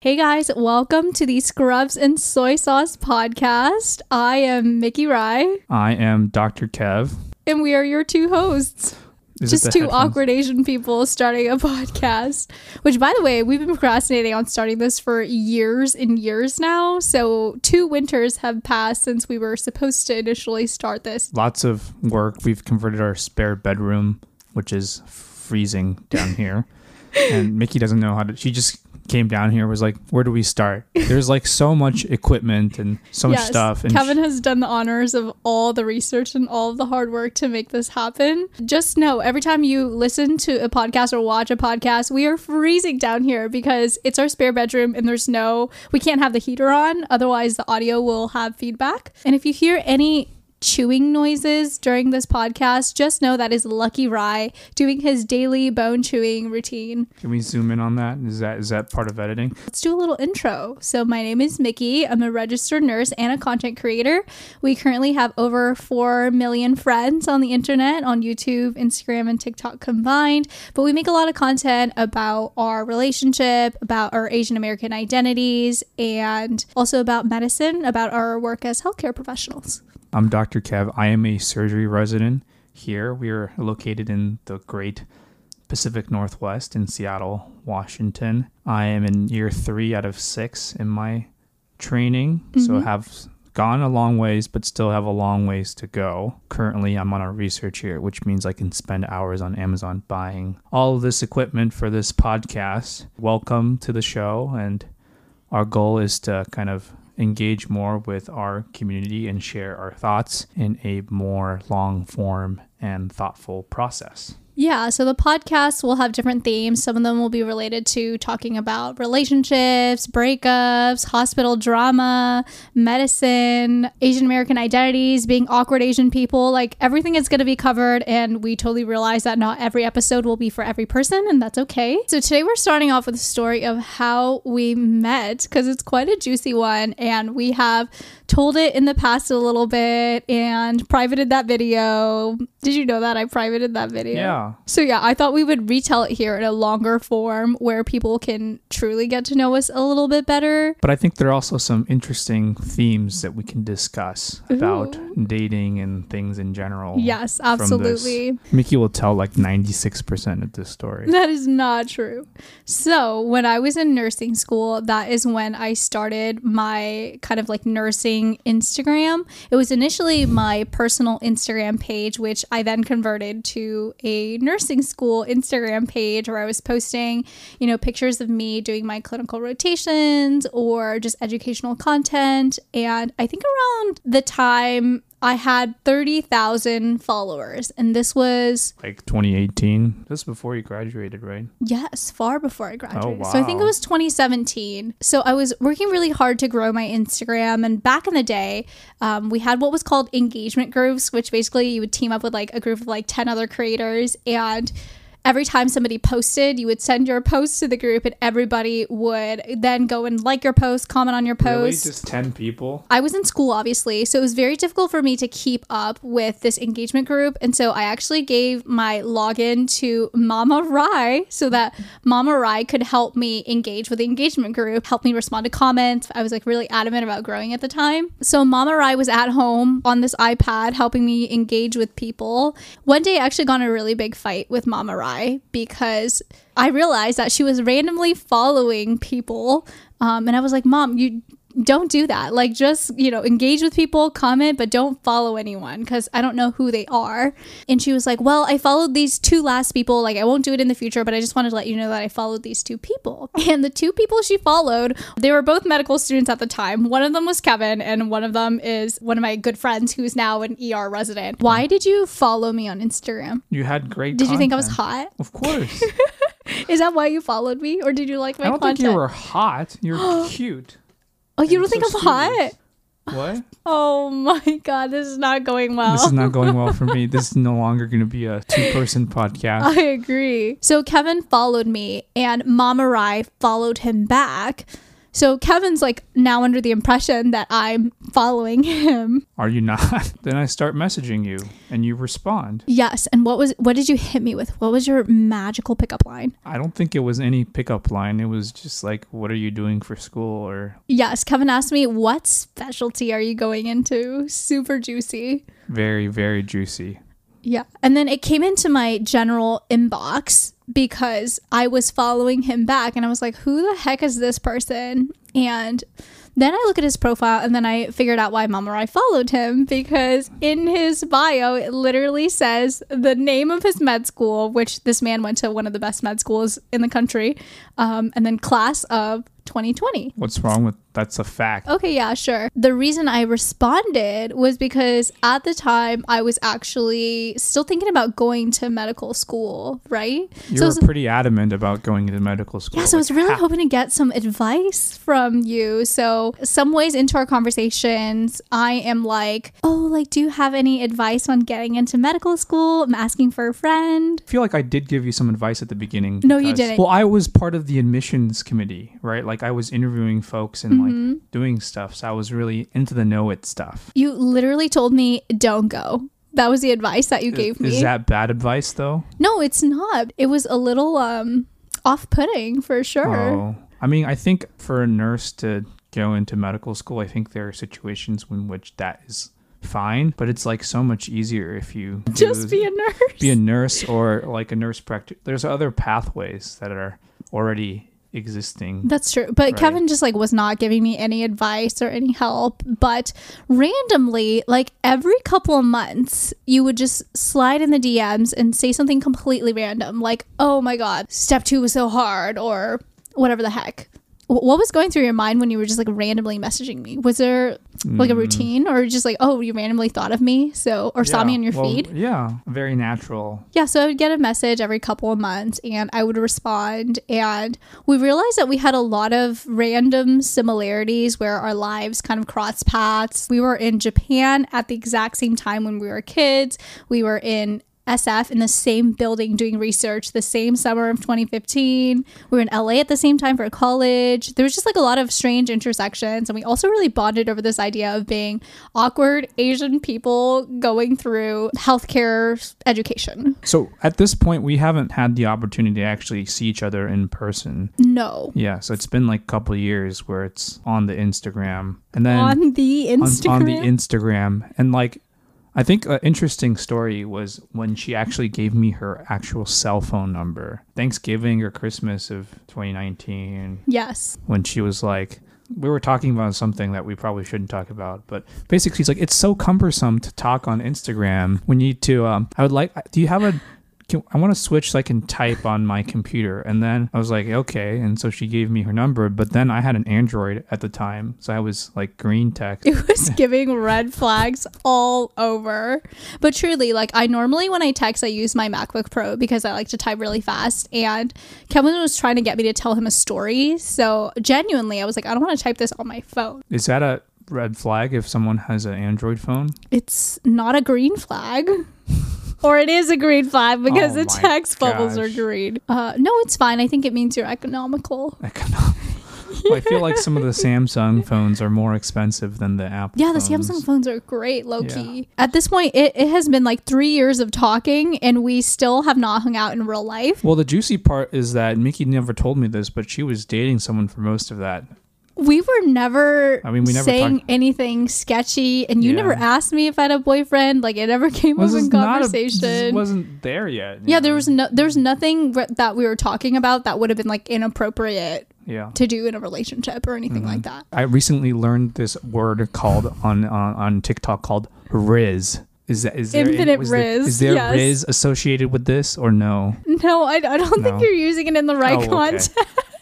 Hey guys, welcome to the Scrubs and Soy Sauce podcast. I am Miki Rai, I am Dr. Kev. and we are your two hosts. Is Just two headphones? awkward Asian people starting a podcast. Which, by the way, we've been procrastinating on starting this for years and years now. So, two winters have passed since we were supposed to initially start this. Lots of work. We've converted our spare bedroom, which is freezing down here. and Miki doesn't know how to. She just came down here, was like, Where do we start? There's like so much equipment and so much stuff. And Kevin has done the honors of all the research and all the hard work to make this happen. Just know every time you listen to a podcast or watch a podcast, we are freezing down here because it's our spare bedroom and there's no, we can't have the heater on. Otherwise, the audio will have feedback. And if you hear any chewing noises during this podcast, just know that is Lucky Rai doing his daily bone chewing routine. can we zoom in on that? Is that is that part of editing? Let's do a little intro. So, my name is Miki. I'm a registered nurse and a content creator. We currently have over 4 million friends on the internet, on YouTube, Instagram, and TikTok combined. But we make a lot of content about our relationship, about our Asian American identities, and also about medicine, about our work as healthcare professionals. I'm Dr. Kev. I am a surgery resident here. We are located in the great Pacific Northwest in Seattle, Washington. I am in year three out of six in my training, so mm-hmm. have gone a long ways, but still have a long ways to go. Currently, I'm on a research year, which means I can spend hours on Amazon buying all of this equipment for this podcast. Welcome to the show, and our goal is to kind of engage more with our community and share our thoughts in a more long form and thoughtful process. Yeah, so the podcasts will have different themes. Some of them will be related to talking about relationships, breakups, hospital drama, medicine, Asian American identities, being awkward Asian people. Like everything is going to be covered, and we totally realize that not every episode will be for every person, and that's okay. So today we're starting off with a story of how we met because it's quite a juicy one, and we have told it in the past a little bit and privated that video. Did you know that I privated that video? Yeah. So yeah, I thought we would retell it here in a longer form where people can truly get to know us a little bit better. But I think there are also some interesting themes that we can discuss about dating and things in general. Yes, absolutely. Miki will tell like 96% of this story. That is not true. So, when I was in nursing school, that is when I started my kind of like nursing Instagram. It was initially my personal Instagram page, which I then converted to a nursing school Instagram page where I was posting, you know, pictures of me doing my clinical rotations or just educational content. And I think around the time I had 30,000 followers, and this was Like 2018. This is before you graduated, right? Yes, far before I graduated. Oh, wow. So I think it was 2017. So I was working really hard to grow my Instagram. And back in the day, um, we had what was called engagement groups, which basically you would team up with like a group of like 10 other creators. And every time somebody posted, you would send your post to the group, and everybody would then go and like your post, comment on your post. Really? Just 10 people? I was in school, obviously, so it was very difficult for me to keep up with this engagement group. And so I actually gave my login to Mama Rai so that Mama Rai could help me engage with the engagement group, help me respond to comments. I was like really adamant about growing at the time. So Mama Rai was at home on this iPad helping me engage with people. One day I actually got in a really big fight with Mama Rai because I realized that she was randomly following people. Um, and I was like, Mom, you don't do that. Like, just, you know, engage with people, comment, but don't follow anyone because I don't know who they are. And she was like, Well, I followed these two last people. Like, I won't do it in the future, but I just wanted to let you know that I followed these two people. And the two people she followed, they were both medical students at the time. One of them was Kevin, and one of them is one of my good friends who's now an ER resident. Why did you follow me on Instagram? You had great Did you think I was hot? Of course. Is that why you followed me? Or did you like my I don't content? think you were hot. You're cute. Oh, you don't think I'm hot? What? Oh my god, this is not going well. This is not going well for me. This is no longer going to be a two person podcast. I agree. So Kevin followed me and Mama Rai followed him back. So Kevin's like now under the impression that I'm following him. Are you not? then I start messaging you and you respond. Yes. And what was what did you hit me with? What was your magical pickup line? I don't think it was any pickup line. It was just like, what are you doing for school? Or Yes, Kevin asked me, "What specialty are you going into?" Super juicy. very, very juicy. Yeah. And then it came into my general inbox because I was following him back and I was like, who the heck is this person? And then I look at his profile and then I figured out why Mama Rai followed him because in his bio, it literally says the name of his med school, which this man went to one of the best med schools in the country, um, and then class of 2020. What's wrong with that's a fact. Okay, yeah, sure. The reason I responded was because at the time I was actually still thinking about going to medical school, right? You so were was- pretty adamant about going to medical school. yeah, so I was really hoping to get some advice from you. So, some ways into our conversations, I am like, oh, like, do you have any advice on getting into medical school? I'm asking for a friend. I feel like I did give you some advice at the beginning. No, you didn't. Well, I was part of the admissions committee, right? Like I was interviewing folks and Mm-hmm. like doing stuff. So I was really into the know it stuff. You literally told me, don't go. That was the advice that you gave is, me. is that bad advice though? no, it's not. It was a little um off putting for sure. Oh, I mean, I think for a nurse to go into medical school, I think there are situations in which that is fine, but it's like so much easier if you Just be a nurse. be a nurse or like a nurse practitioner. There's other pathways that are already existing. That's true. But Right. Kevin just like was not giving me any advice or any help. But randomly, like every couple of months, you would just slide in the DMs and say something completely random, like, oh my God, step two was so hard, or whatever the heck. Wh- What was going through your mind when you were just like randomly messaging me? Was there like a Mm. routine or just like, oh, you randomly thought of me? So, or saw me Yeah, on your well, feed? Yeah, very natural. Yeah, so I would get a message every couple of months and I would respond. And we realized that we had a lot of random similarities where our lives kind of crossed paths. We were in Japan at the exact same time when we were kids. We were in SF in the same building doing research the same summer of 2015. We were in LA at the same time for college. There was just like a lot of strange intersections. And we also really bonded over this idea of being awkward Asian people going through healthcare education. So at this point, we haven't had the opportunity to actually see each other in person. No. Yeah, so it's been like a couple of years where it's on the Instagram, and then on the on, Instagram. on the Instagram, and like. I think an interesting story was when she actually gave me her actual cell phone number. Thanksgiving or Christmas of 2019. yes. when she was like we were talking about something that we probably shouldn't talk about but basically she's like it's so cumbersome to talk on instagram we need to um i would like do you have a can, i want to switch so i can type on my computer and then i was like okay and so she gave me her number but then i had an android at the time so i was like green text It was giving red flags all over. But truly, like I normally when I text, I use my MacBook Pro because I like to type really fast. And Kevin was trying to get me to tell him a story. So genuinely, I was like, I don't want to type this on my phone. is that a red flag if someone has an android phone It's not a green flag. Or it is a green flag because Oh the my text bubbles are green. Uh, no, it's fine. I think it means you're economical. Economic. Well, i feel like some of the samsung phones are more expensive than the apple Yeah, the phones. Samsung phones are great, low key. At this point, it, it has been like three years of talking, and we still have not hung out in real life. Well, the juicy part is that Miki never told me this, but she was dating someone for most of that. We were never, I mean, we never saying talked- anything sketchy, and you Yeah. never asked me if I had a boyfriend. Like it never came up in a- conversation. this wasn't there yet. yeah, there was no, there's nothing re- that we were talking about that would have been like inappropriate Yeah. to do in a relationship or anything like Mm-hmm. that. I recently learned this word called on on, on TikTok called Rizz. Is that is there Infinite there- Rizz, is there yes. Rizz associated with this or no? No, I, I don't think you're using it in the right Oh, okay.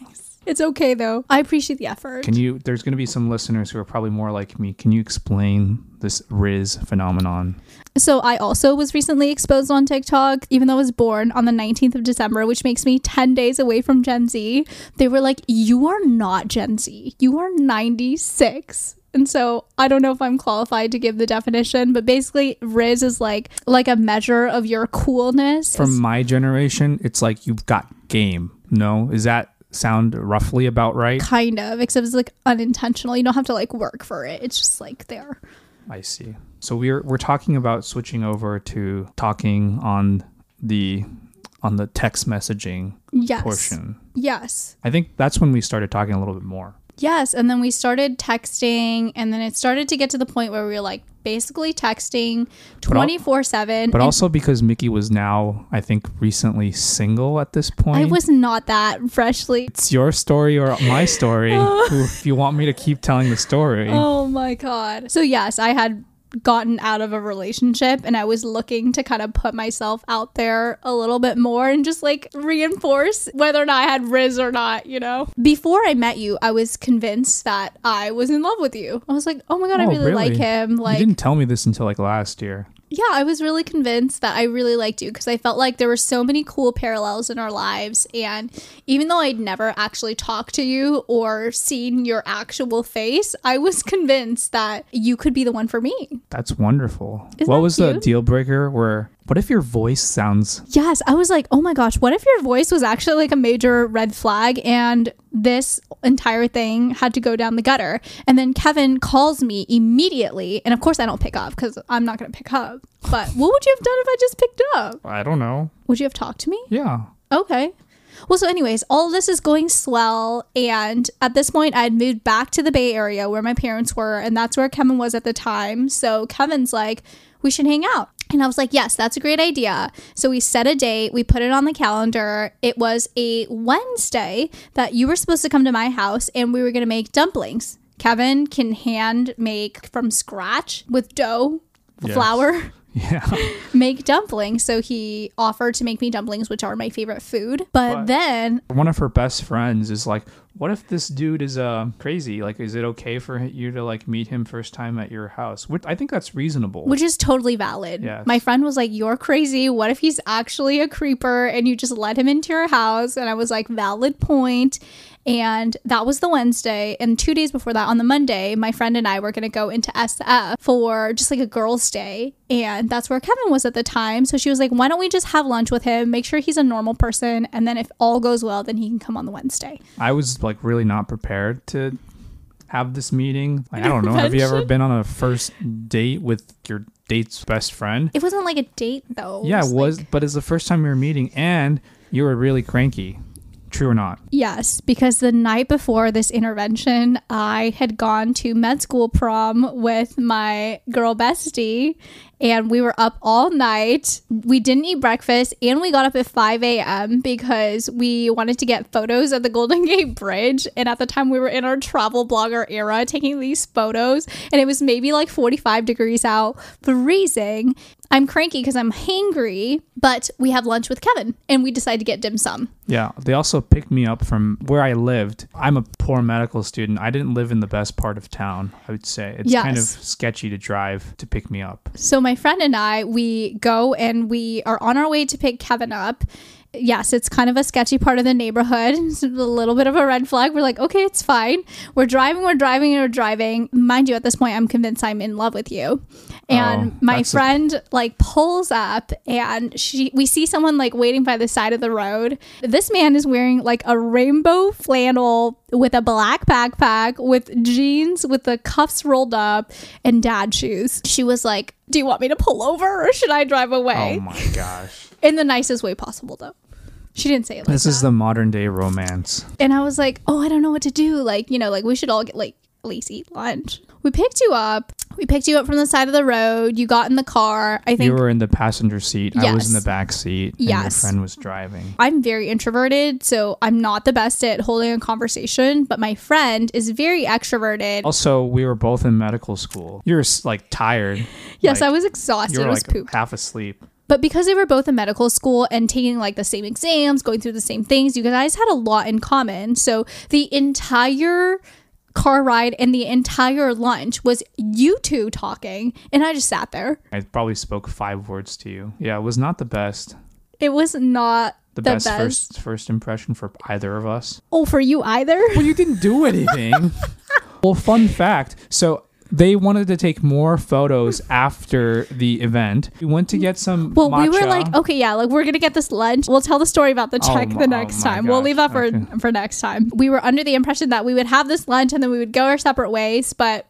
It's okay though. I appreciate the effort. Can you? There's going to be some listeners who are probably more like me. Can you explain this Rizz phenomenon? So I also was recently exposed on TikTok, even though I was born on the 19th of December, which makes me 10 days away from Gen Z. They were like, You are not Gen Z. You are 96. And so I don't know if I'm qualified to give the definition, but basically Rizz is like like a measure of your coolness. From my generation, it's like you've got game. No, is that sound roughly about right? Kind of, except it's like unintentional. You don't have to like work for it. It's just like there. I see. So we're we're talking about switching over to talking on the on the text messaging Yes. portion. Yes. I think that's when we started talking a little bit more. Yes, and then we started texting, and then it started to get to the point where we were like basically texting twenty four seven. But also because Mickey was now, I think, recently single at this point. I was not that freshly. it's your story or my story. if you want me to keep telling the story. Oh my god. So yes, I had gotten out of a relationship and I was looking to kind of put myself out there a little bit more and just like reinforce whether or not I had Rizz or not, you know. Before I met you, I was convinced that I was in love with you. I was like, "Oh my god, I Oh, really, like him." Like you didn't tell me this until like last year. Yeah, I was really convinced that I really liked you because I felt like there were so many cool parallels in our lives. And even though I'd never actually talked to you or seen your actual face, I was convinced that you could be the one for me. That's wonderful. Isn't what that was the deal breaker where what if your voice sounds Yes, I was like, oh my gosh, what if your voice was actually like a major red flag and this entire thing had to go down the gutter? And then Kevin calls me immediately. And of course, I don't pick up because I'm not going to pick up. But what would you have done if I just picked up? I don't know. Would you have talked to me? Yeah. Okay. Well, so, anyways, all of this is going swell. And at this point, I had moved back to the Bay Area where my parents were. And that's where Kevin was at the time. So, Kevin's like, we should hang out. And I was like, yes, that's a great idea. So, we set a date, we put it on the calendar. It was a Wednesday that you were supposed to come to my house and we were going to make dumplings. Kevin can hand make from scratch with dough, Yes. flour Yeah. make dumplings. So he offered to make me dumplings, which are my favorite food. But, But- then, One of her best friends is like, what if this dude is uh crazy? Like, is it okay for you to like meet him first time at your house? Which I think that's reasonable. which is totally valid. Yes. My friend was like, You're crazy. What if he's actually a creeper and you just let him into your house? And I was like, Valid point. And that was the Wednesday. And two days before that, on the Monday, my friend and I were going to go into SF for just like a girls' day. And that's where Kevin was at the time. So she was like, Why don't we just have lunch with him? Make sure he's a normal person. And then if all goes well, then he can come on the Wednesday. I was like really not prepared to have this meeting. Like, I don't know. Have you ever been on a first date with your date's best friend? It wasn't like a date though. yeah, it like- was, but it's the first time we were meeting, and you were really cranky. True or not? Yes, because the night before this intervention, I had gone to med school prom with my girl bestie, and we were up all night. We didn't eat breakfast, and we got up at 5 a.m. because we wanted to get photos of the Golden Gate Bridge. And at the time, we were in our travel blogger era taking these photos, and it was maybe like 45 degrees out, freezing. I'm cranky because I'm hangry, but we have lunch with Kevin, and we decide to get dim sum. Yeah, they also picked me up from where I lived. I'm a poor medical student. I didn't live in the best part of town, I would say. It's kind of sketchy to drive to pick me up. So my friend and I, we go and we are on our way to pick Kevin up. Yes, it's kind of a sketchy part of the neighborhood. It's a little bit of a red flag. We're like, okay, it's fine. We're driving, we're driving, we're driving. Mind you, at this point, I'm convinced I'm in love with you. And Oh, my that's a- friend like pulls up, and she we see someone like waiting by the side of the road. This man is wearing like a rainbow flannel with a black backpack, with jeans with the cuffs rolled up, and dad shoes. She was like, "Do you want me to pull over, or should I drive oh away?" Oh my gosh. In the nicest way possible, though. She didn't say it like This is the modern day romance. and I was like, "Oh, I don't know what to do. Like, you know, like we should all get like least eat lunch." We picked you up. We picked you up from the side of the road. You got in the car. I think You were in the passenger seat. I was in the back seat. And your friend was driving. I'm very introverted, so I'm not the best at holding a conversation, but my friend is very extroverted. Also, we were both in medical school. You're like tired. yes, like, I was You exhausted. were It was like poop. half asleep. But because they were both in medical school and taking like the same exams, going through the same things, you guys had a lot in common. So the entire car ride and the entire lunch was you two talking, and I just sat there. I probably spoke five words to you. Yeah, it was not the best. It was not The, the, best, best. first first impression for either of us. Oh, for you either? Well, you didn't do anything. well, fun fact. So they wanted to take more photos hmm. after the event. We went to get some. Well, we were like, okay, yeah, like we're gonna get this lunch. We'll tell the story about the Oh check my- the oh next my time. We'll leave that for okay. for next time. We were under the impression that we would have this lunch and then we would go our separate ways, but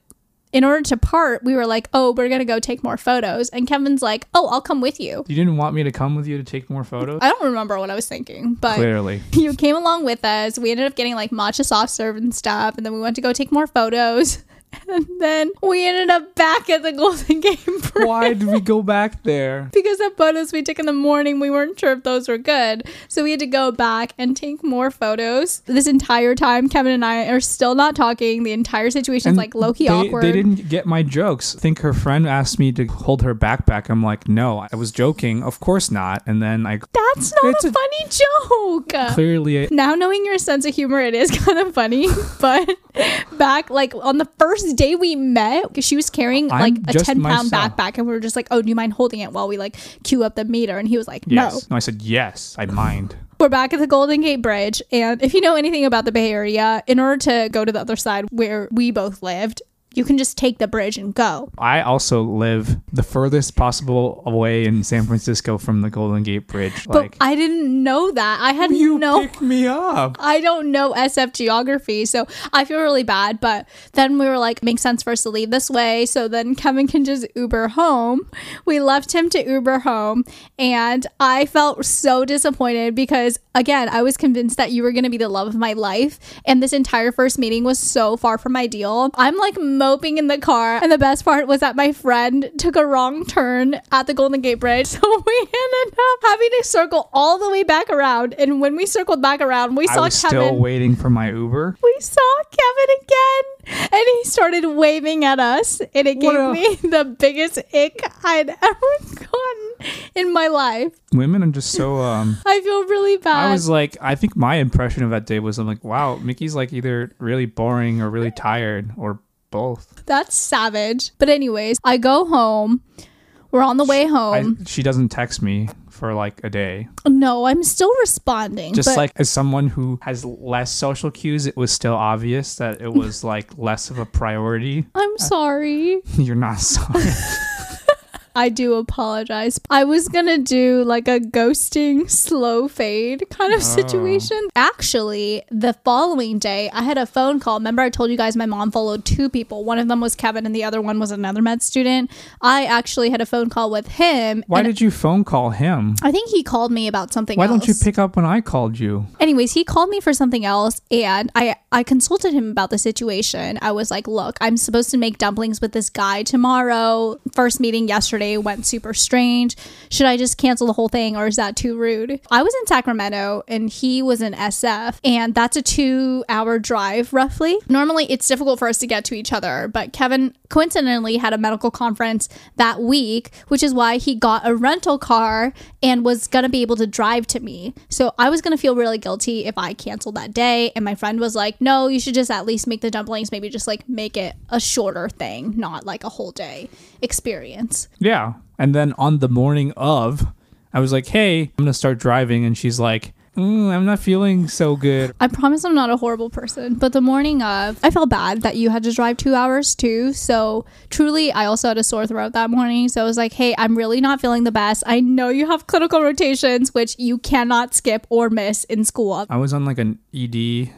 in order to part, we were like, oh, we're gonna go take more photos. And Kevin's like, oh, I'll come with you. you didn't want me to come with you to take more photos. I don't remember what I was thinking, but Clearly, you came along with us. We ended up getting like matcha soft serve and stuff, and then we went to go take more photos. And then we ended up back at the Golden Gate Bridge. why did we go back there? because the photos we took in the morning, we weren't sure if those were good. So we had to go back and take more photos. This entire time, Kevin and I are still not talking. The entire situation's like low key they, awkward. They didn't get my jokes. I think her friend asked me to hold her backpack. I'm like, no, I was joking. Of course not. And then I That's not It's a, a- funny joke. clearly now knowing your sense of humor, it is kind of funny. but back like on the first day we met, she was carrying I'm like a 10 pound myself. backpack, and we were just like, oh, do you mind holding it while we like queue up the meter? And he was like, yes. no. No, I said yes. I mind. We're back at the Golden Gate Bridge. And if you know anything about the Bay Area, in order to go to the other side where we both lived, you can just take the bridge and go. I also live the furthest possible away in San Francisco from the Golden Gate Bridge. But like I didn't know that. I had you no pick me up. I don't know SF geography, so I feel really bad. But then we were like, makes sense for us to leave this way. So then Kevin can just Uber home. We left him to Uber home, and I felt so disappointed because, again, I was convinced that you were going to be the love of my life. And this entire first meeting was so far from ideal. I'm like moping in the car. And the best part was that my friend took a wrong turn at the Golden Gate Bridge. So we ended up having to circle all the way back around. And when we circled back around, we I saw was Kevin still waiting for my Uber. we saw Kevin again and he started waving at us and it gave a- me the biggest ick I'd ever gotten in my life. Women are just so um I feel really bad. I was like, I think my impression of that day was I'm like, wow, Miki's like either really boring or really tired or both. That's savage. But anyways, I go home. We're on the way I, home. she doesn't text me for like a day. no, I'm still responding. Just but like as someone who has less social cues, it was still obvious that it was like less of a priority. I'm uh, sorry. You're not sorry. I do apologize. I was gonna do like a ghosting slow fade kind of ah. situation. Actually, the following day, I had a phone call. Remember, I told you guys my mom followed two people. One of them was Kevin, and the other one was another med student. I actually had a phone call with him. Why did you phone call him? I think he called me about something Why else. don't you pick up when I called you? Anyways, he called me for something else and I I consulted him about the situation. I was like, "Look, I'm supposed to make dumplings with this guy tomorrow. First meeting yesterday went super strange. Should I just cancel the whole thing or is that too rude?" I was in Sacramento and he was in SF and that's a 2-hour drive roughly. Normally, it's difficult for us to get to each other, but Kevin coincidentally had a medical conference that week, which is why he got a rental car and was going to be able to drive to me. So I was going to feel really guilty if I canceled that day. And my friend was like, no, you should just at least make the dumplings, maybe just like make it a shorter thing, not like a whole day experience. Yeah. And then on the morning of, I was like, hey, I'm going to start driving. And she's like, mm, I'm not feeling so good. I promise I'm not a horrible person, but the morning of, I felt bad that you had to drive two hours too. So truly, I also had a sore throat that morning. So I was like, hey, I'm really not feeling the best. I know you have clinical rotations, which you cannot skip or miss in school. I was on like an ED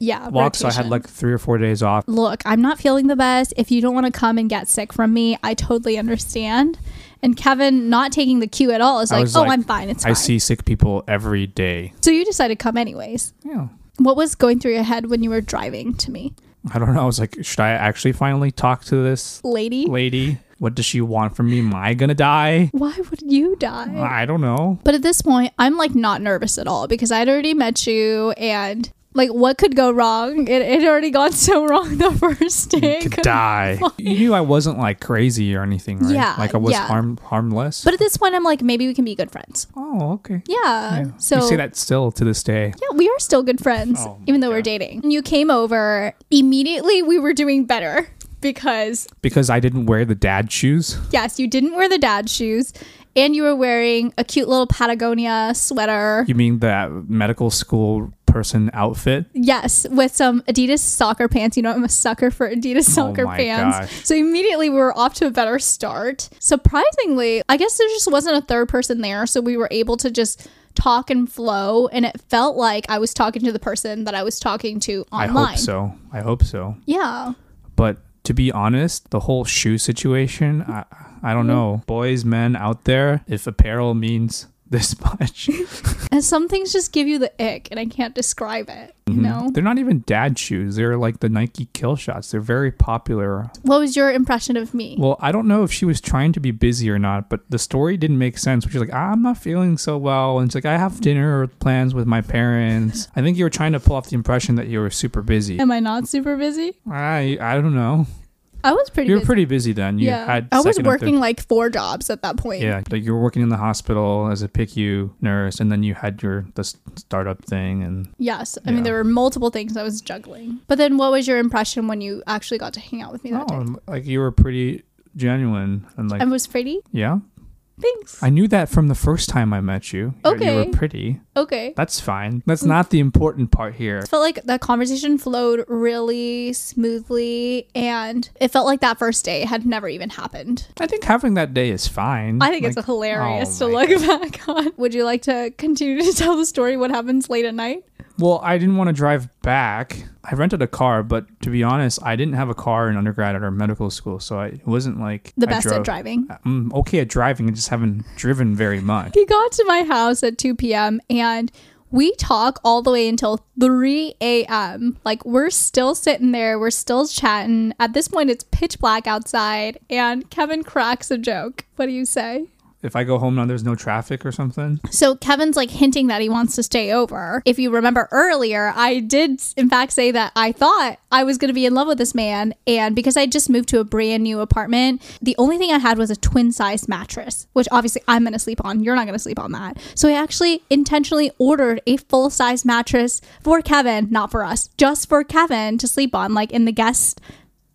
Yeah, walk, so I had like three or four days off. look, I'm not feeling the best. If you don't want to come and get sick from me, I totally understand. And Kevin not taking the cue at all is I like, was oh, like, I'm fine. It's fine. I see sick people every day. So you decided to come anyways. Yeah. What was going through your head when you were driving to me? I don't know. I was like, should I actually finally talk to this Lady, lady? What does she want from me? Am I to die? why would you die? I don't know. But at this point, I'm like not nervous at all because I'd already met you and like what could go wrong? It it had already gone so wrong the first day. Could die. You knew I wasn't like crazy or anything, right? Yeah, Like I was yeah. harm harmless. But at this point, I'm like, maybe we can be good friends. oh, okay. Yeah. Yeah. So you say that still to this day. Yeah, we are still good friends, Oh even though we're God. dating. You came over immediately. We were doing better because Because I didn't wear the dad shoes. yes, you didn't wear the dad shoes, and you were wearing a cute little Patagonia sweater. You mean that medical school person outfit. Yes, with some Adidas soccer pants. You know, I'm a sucker for Adidas oh soccer Oh pants. gosh. So immediately we were off to a better start. Surprisingly, I guess there just wasn't a third person there. So we were able to just talk and flow. And it felt like I was talking to the person that I was talking to online. I hope so. I hope so. Yeah. But to be honest, the whole shoe situation, I, I don't mm-hmm. know. Boys, men out there, if apparel means this much, And some things just give you the ick, and I can't describe it. You mm-hmm. know? they're not even dad shoes. They're like the Nike Killshots. They're very popular. What was your impression of me? Well, I don't know if she was trying to be busy or not, but the story didn't make sense. She's like, ah, I'm not feeling so well. And she's like, I have dinner plans with my parents. I think you were trying to pull off the impression that you were super busy. Am I not super busy? I I don't know. I was pretty You were busy. pretty busy then. You yeah. had I was second and third- working like four jobs at that point. Yeah, like you were working in the hospital as a PICU nurse, and then you had your the startup thing, and Yes. I Yeah. mean, there were multiple things I was juggling. But then what was your impression when you actually got to hang out with me that day? like you were pretty genuine and like I was pretty? yeah. Thanks. I knew that from the first time I met you. you Okay. were pretty. okay. That's fine. Mm. That's not the important part here. It felt like that conversation flowed really smoothly and it felt like that first day had never even happened. I think having that day is fine. I think Like, it's hilarious oh to my look back on. Would you like to continue to tell the story what happens late at night? Well, I didn't want to drive back. I rented a car, but to be honest, I didn't have a car in undergrad at our medical school, so I, it wasn't like The I best drove. at driving. I'm okay at driving. I just haven't driven very much. He got to my house at 2 p.m. and we talk all the way until 3 a.m. Like, we're still sitting there, we're still chatting. At this point, it's pitch black outside, and Kevin cracks a joke. What do you say? If I go home now, there's no traffic or something. So, Kevin's like hinting that he wants to stay over. If you remember earlier, I did, in fact, say that I thought I was going to be in love with this man. And because I just moved to a brand new apartment, the only thing I had was a twin size mattress, which obviously I'm going to sleep on. You're not going to sleep on that. So, I actually intentionally ordered a full size mattress for Kevin, not for us, just for Kevin to sleep on, like in the guest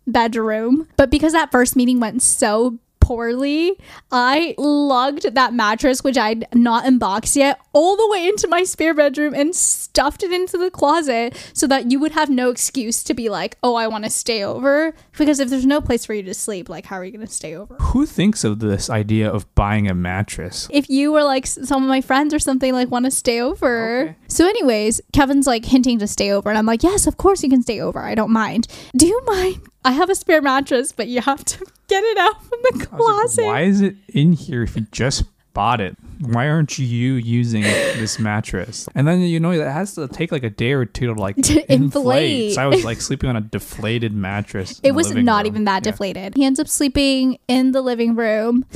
bedroom. But because that first meeting went so poorly, I lugged that mattress, which I'd not unboxed yet, all the way into my spare bedroom and stuffed it into the closet so that you would have no excuse to be like, oh, I want to stay over. Because if there's no place for you to sleep, like, how are you going to stay over? Who thinks of this idea of buying a mattress? if you were like some of my friends or something like want to stay over. Okay. So anyways, Kevin's like hinting to stay over and I'm like, "Yes, of course you can stay over. I don't mind." Do you mind? I have a spare mattress, but you have to get it out from the was like, closet. Why is it in here if you just bought it? Why aren't you using this mattress? And then you know that has to take like a day or two to like To inflate. So I was like sleeping on a deflated mattress. it was not room. even that Yeah. deflated. He ends up sleeping in the living room.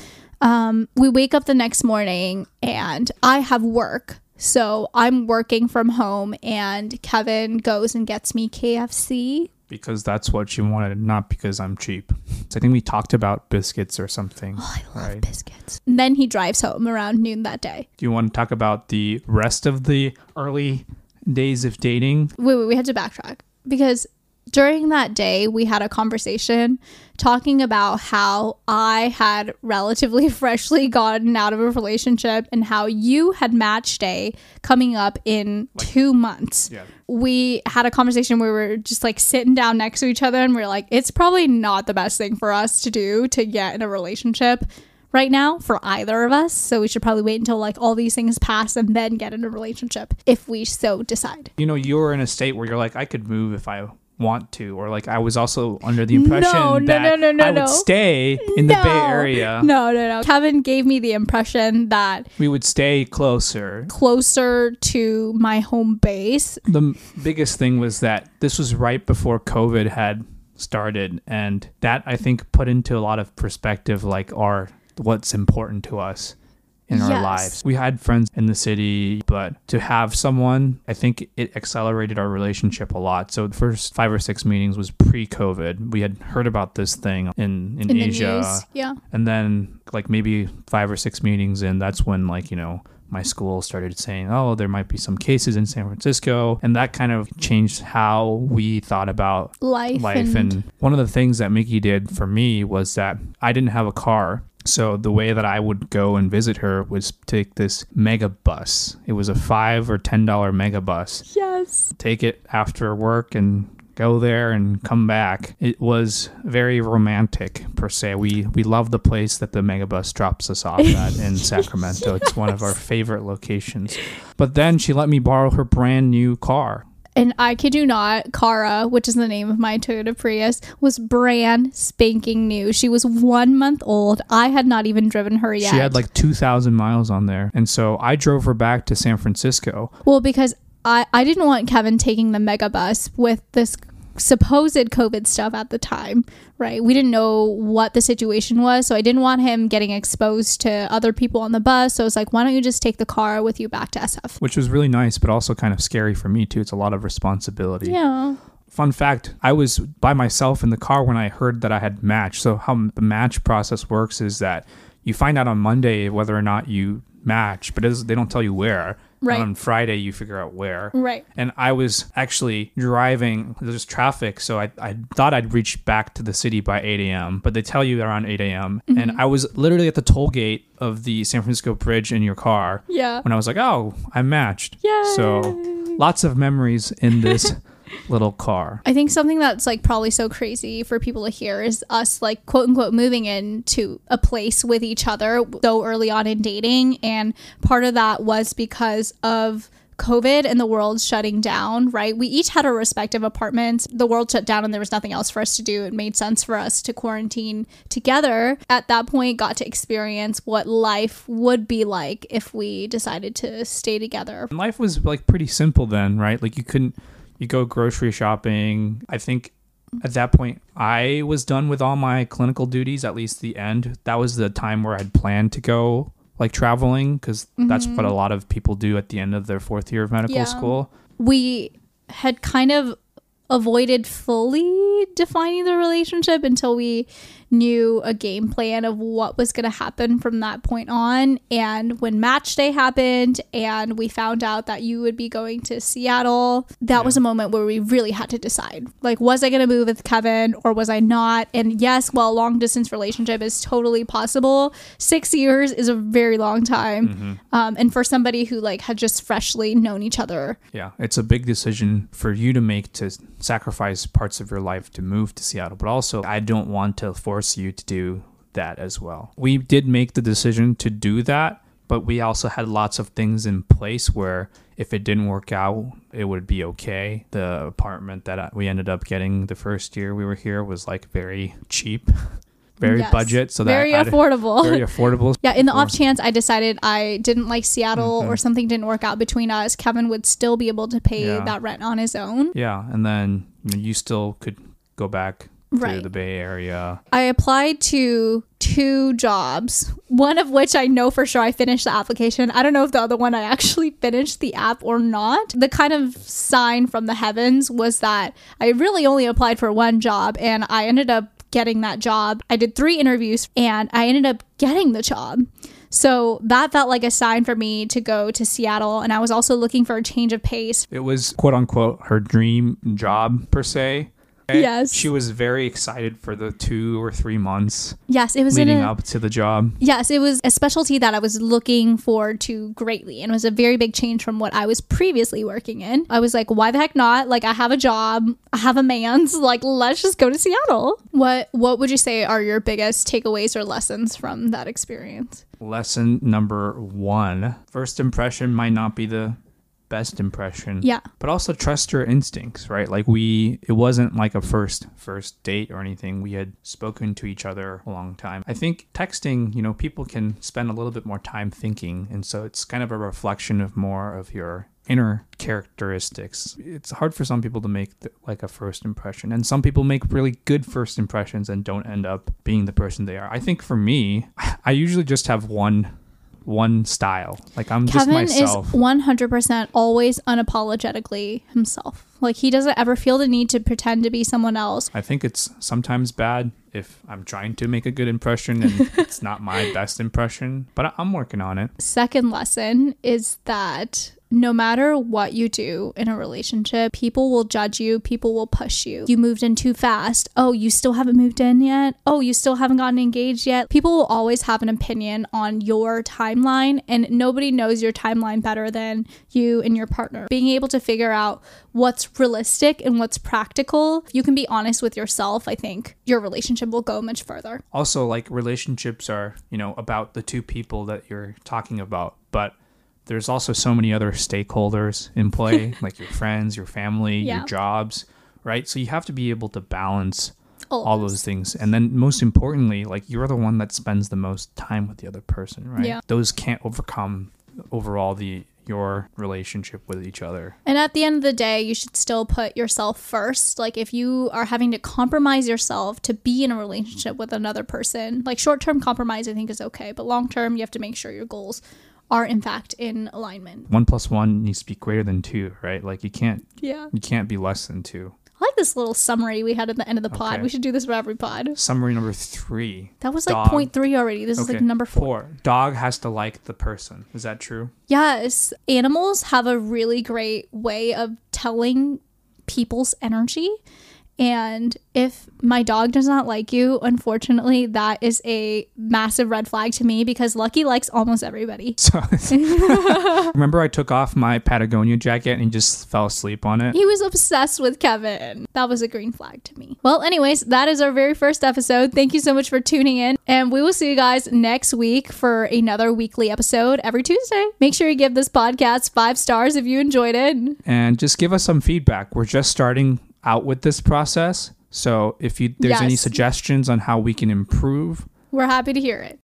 Um, we wake up the next morning and I have work. So I'm working from home and Kevin goes and gets me KFC. Because that's what you wanted, not because I'm cheap. So I think we talked about biscuits or something. Oh, I love Right. biscuits. And then he drives home around noon that day. Do you want to talk about the rest of the early days of dating? Wait, wait, we had to backtrack because during that day we had a conversation talking about how I had relatively freshly gotten out of a relationship and how you had match day coming up in two months. Yeah. We had a conversation where we were just like sitting down next to each other and we are like, it's probably not the best thing for us to do to get in a relationship right now for either of us. So we should probably wait until like all these things pass and then get in a relationship if we so decide. You know, you're in a state where you're like, I could move if I want to, or like I was also under the impression No, no, that no, no, no, I would no. stay in the Bay Area. No, no, no. Kevin gave me the impression that We would stay closer. closer to my home base. The m- biggest thing was that this was right before COVID had started, and that I think put into a lot of perspective, like our what's important to us in our lives. We had friends in the city, but to have someone, I think it accelerated our relationship a lot. So the first five or six meetings was pre-COVID. We had heard about this thing in in, In Asia. Yeah. And then like maybe five or six meetings in, that's when like, you know, my school started saying, oh, there might be some cases in San Francisco. And that kind of changed how we thought about Life, life. and, And one of the things that Miki did for me was that I didn't have a car. So the way that I would go and visit her was take this mega bus. It was a five or ten dollar mega bus. Yes. Take it after work and go there and come back. It was very romantic per se. We we love the place that the megabus drops us off at in Sacramento. It's one of our favorite locations. But then she let me borrow her brand new car. And I kid you not, Kara, which is the name of my Toyota Prius, was brand spanking new. She was one month old. I had not even driven her yet. She had like 2,000 miles on there. And so I drove her back to San Francisco. well, because I, I didn't want Kevin taking the mega bus with this supposed COVID stuff at the time, right? We didn't know what the situation was. So I didn't want him getting exposed to other people on the bus. So I was like, why don't you just take the car with you back to SF? Which was really nice, but also kind of scary for me too. It's a lot of responsibility. Yeah. Fun fact I was by myself in the car when I heard that I had matched. So, how the match process works is that you find out on Monday whether or not you match, but they don't tell you where. Right. On Friday, you figure out where. Right. And I was actually driving, there's traffic, so I, I thought I'd reach back to the city by 8 a.m., but they tell you around 8 a.m. Mm-hmm. And I was literally at the toll gate of the San Francisco Bridge in your car Yeah. when I was like, oh, I matched. Yeah. So lots of memories in this little car. I think something that's like probably so crazy for people to hear is us like quote unquote moving into a place with each other so early on in dating. And part of that was because of COVID and the world shutting down, right? We each had our respective apartments. The world shut down and there was nothing else for us to do. It made sense for us to quarantine together. At that point, got to experience what life would be like if we decided to stay together. And life was like pretty simple then, right? Like you couldn't you go grocery shopping. I think at that point I was done with all my clinical duties, at least the end. That was the time where I'd planned to go like traveling because that's what a mm-hmm. lot of people do at the end of their fourth year of medical Yeah. school. we had kind of avoided fully defining the relationship until we knew a game plan of what was going to happen from that point on. And when match day happened and we found out that you would be going to Seattle, that was a moment where we really had to decide like, was I going to move with Kevin or was I not? And yes, while a long distance relationship is totally possible, six years is a very long time. Um, and for somebody who like had just freshly known each other Yeah, it's a big decision for you to make to sacrifice parts of your life to move to Seattle, but also I don't want to force you to do that as well. We did make the decision to do that, but we also had lots of things in place where if it didn't work out, it would be okay. The apartment that we ended up getting the first year we were here was like very cheap, very Yes. budget, so that very I'd- affordable. very affordable. yeah, in the off chance I decided I didn't like Seattle Mm-hmm. or something didn't work out between us, Kevin would still be able to pay Yeah. that rent on his own. Yeah, and then you, still could go back Right. the Bay Area. I applied to two jobs, one of which I know for sure I finished the application. I don't know if the other one I actually finished the app or not. The kind of sign from the heavens was that I really only applied for one job and I ended up getting that job. I did three interviews and I ended up getting the job. So that felt like a sign for me to go to Seattle. And I was also looking for a change of pace. It was quote unquote her dream job per se. Okay? Yes. She was very excited for the two or three months Yes, it was leading a, up to the job. Yes, it was a specialty that I was looking forward to greatly and it was a very big change from what I was previously working in. I was like, why the heck not? Like I have a job, I have a man's, like let's just go to Seattle. What what would you say are your biggest takeaways or lessons from that experience? Lesson number one first impression might not be the best impression. Yeah. But also trust your instincts, right? Like we it wasn't like a first first date or anything. We had spoken to each other a long time. I think texting, you know, people can spend a little bit more time thinking, and so it's kind of a reflection of more of your inner characteristics. It's hard for some people to make the, like a first impression, and some people make really good first impressions and don't end up being the person they are. I think for me, I usually just have one one style. Like I'm just Kevin is 100% always unapologetically himself. Like he doesn't ever feel the need to pretend to be someone else. I think it's sometimes bad if I'm trying to make a good impression and it's not my best impression, but I'm working on it. second lesson is that no matter what you do in a relationship, people will judge you, people will push you. You moved in too fast. Oh, you still haven't moved in yet? Oh, you still haven't gotten engaged yet? People will always have an opinion on your timeline, and nobody knows your timeline better than you and your partner. Being able to figure out what's realistic and what's practical, you can be honest with yourself, I think your relationship will go much further. Also, like relationships are, you know, about the two people that you're talking about, but there's also so many other stakeholders in play, like your friends, your family, Yeah. your jobs, right? So you have to be able to balance All all those things. And then most importantly, like you're the one that spends the most time with the other person, right? Yeah. Those can't overcome overall the your relationship with each other. And at the end of the day, you should still put yourself first. Like, if you are having to compromise yourself to be in a relationship with another person, like short term compromise, I think is okay. But long term, you have to make sure your goals are, in fact, in alignment. One plus one needs to be greater than two, right? Like you can't Yeah. you can't be less than two. I like this little summary we had at the end of the pod. Okay. We should do this for every pod. Summary number three. That was like point three already. This is like number four. Four. Dog has to like the person. Is that true? Yes, animals have a really great way of telling people's energy. And if my dog does not like you, unfortunately, that is a massive red flag to me because Lucky likes almost everybody. So remember I took off my Patagonia jacket and just fell asleep on it? He was obsessed with Kevin. That was a green flag to me. Well, anyways, that is our very first episode. Thank you so much for tuning in. And we will see you guys next week for another weekly episode every Tuesday. Make sure you give this podcast five stars if you enjoyed it. And just give us some feedback. We're just starting out with this process. So if you there's any suggestions on how we can improve, We're happy to hear it.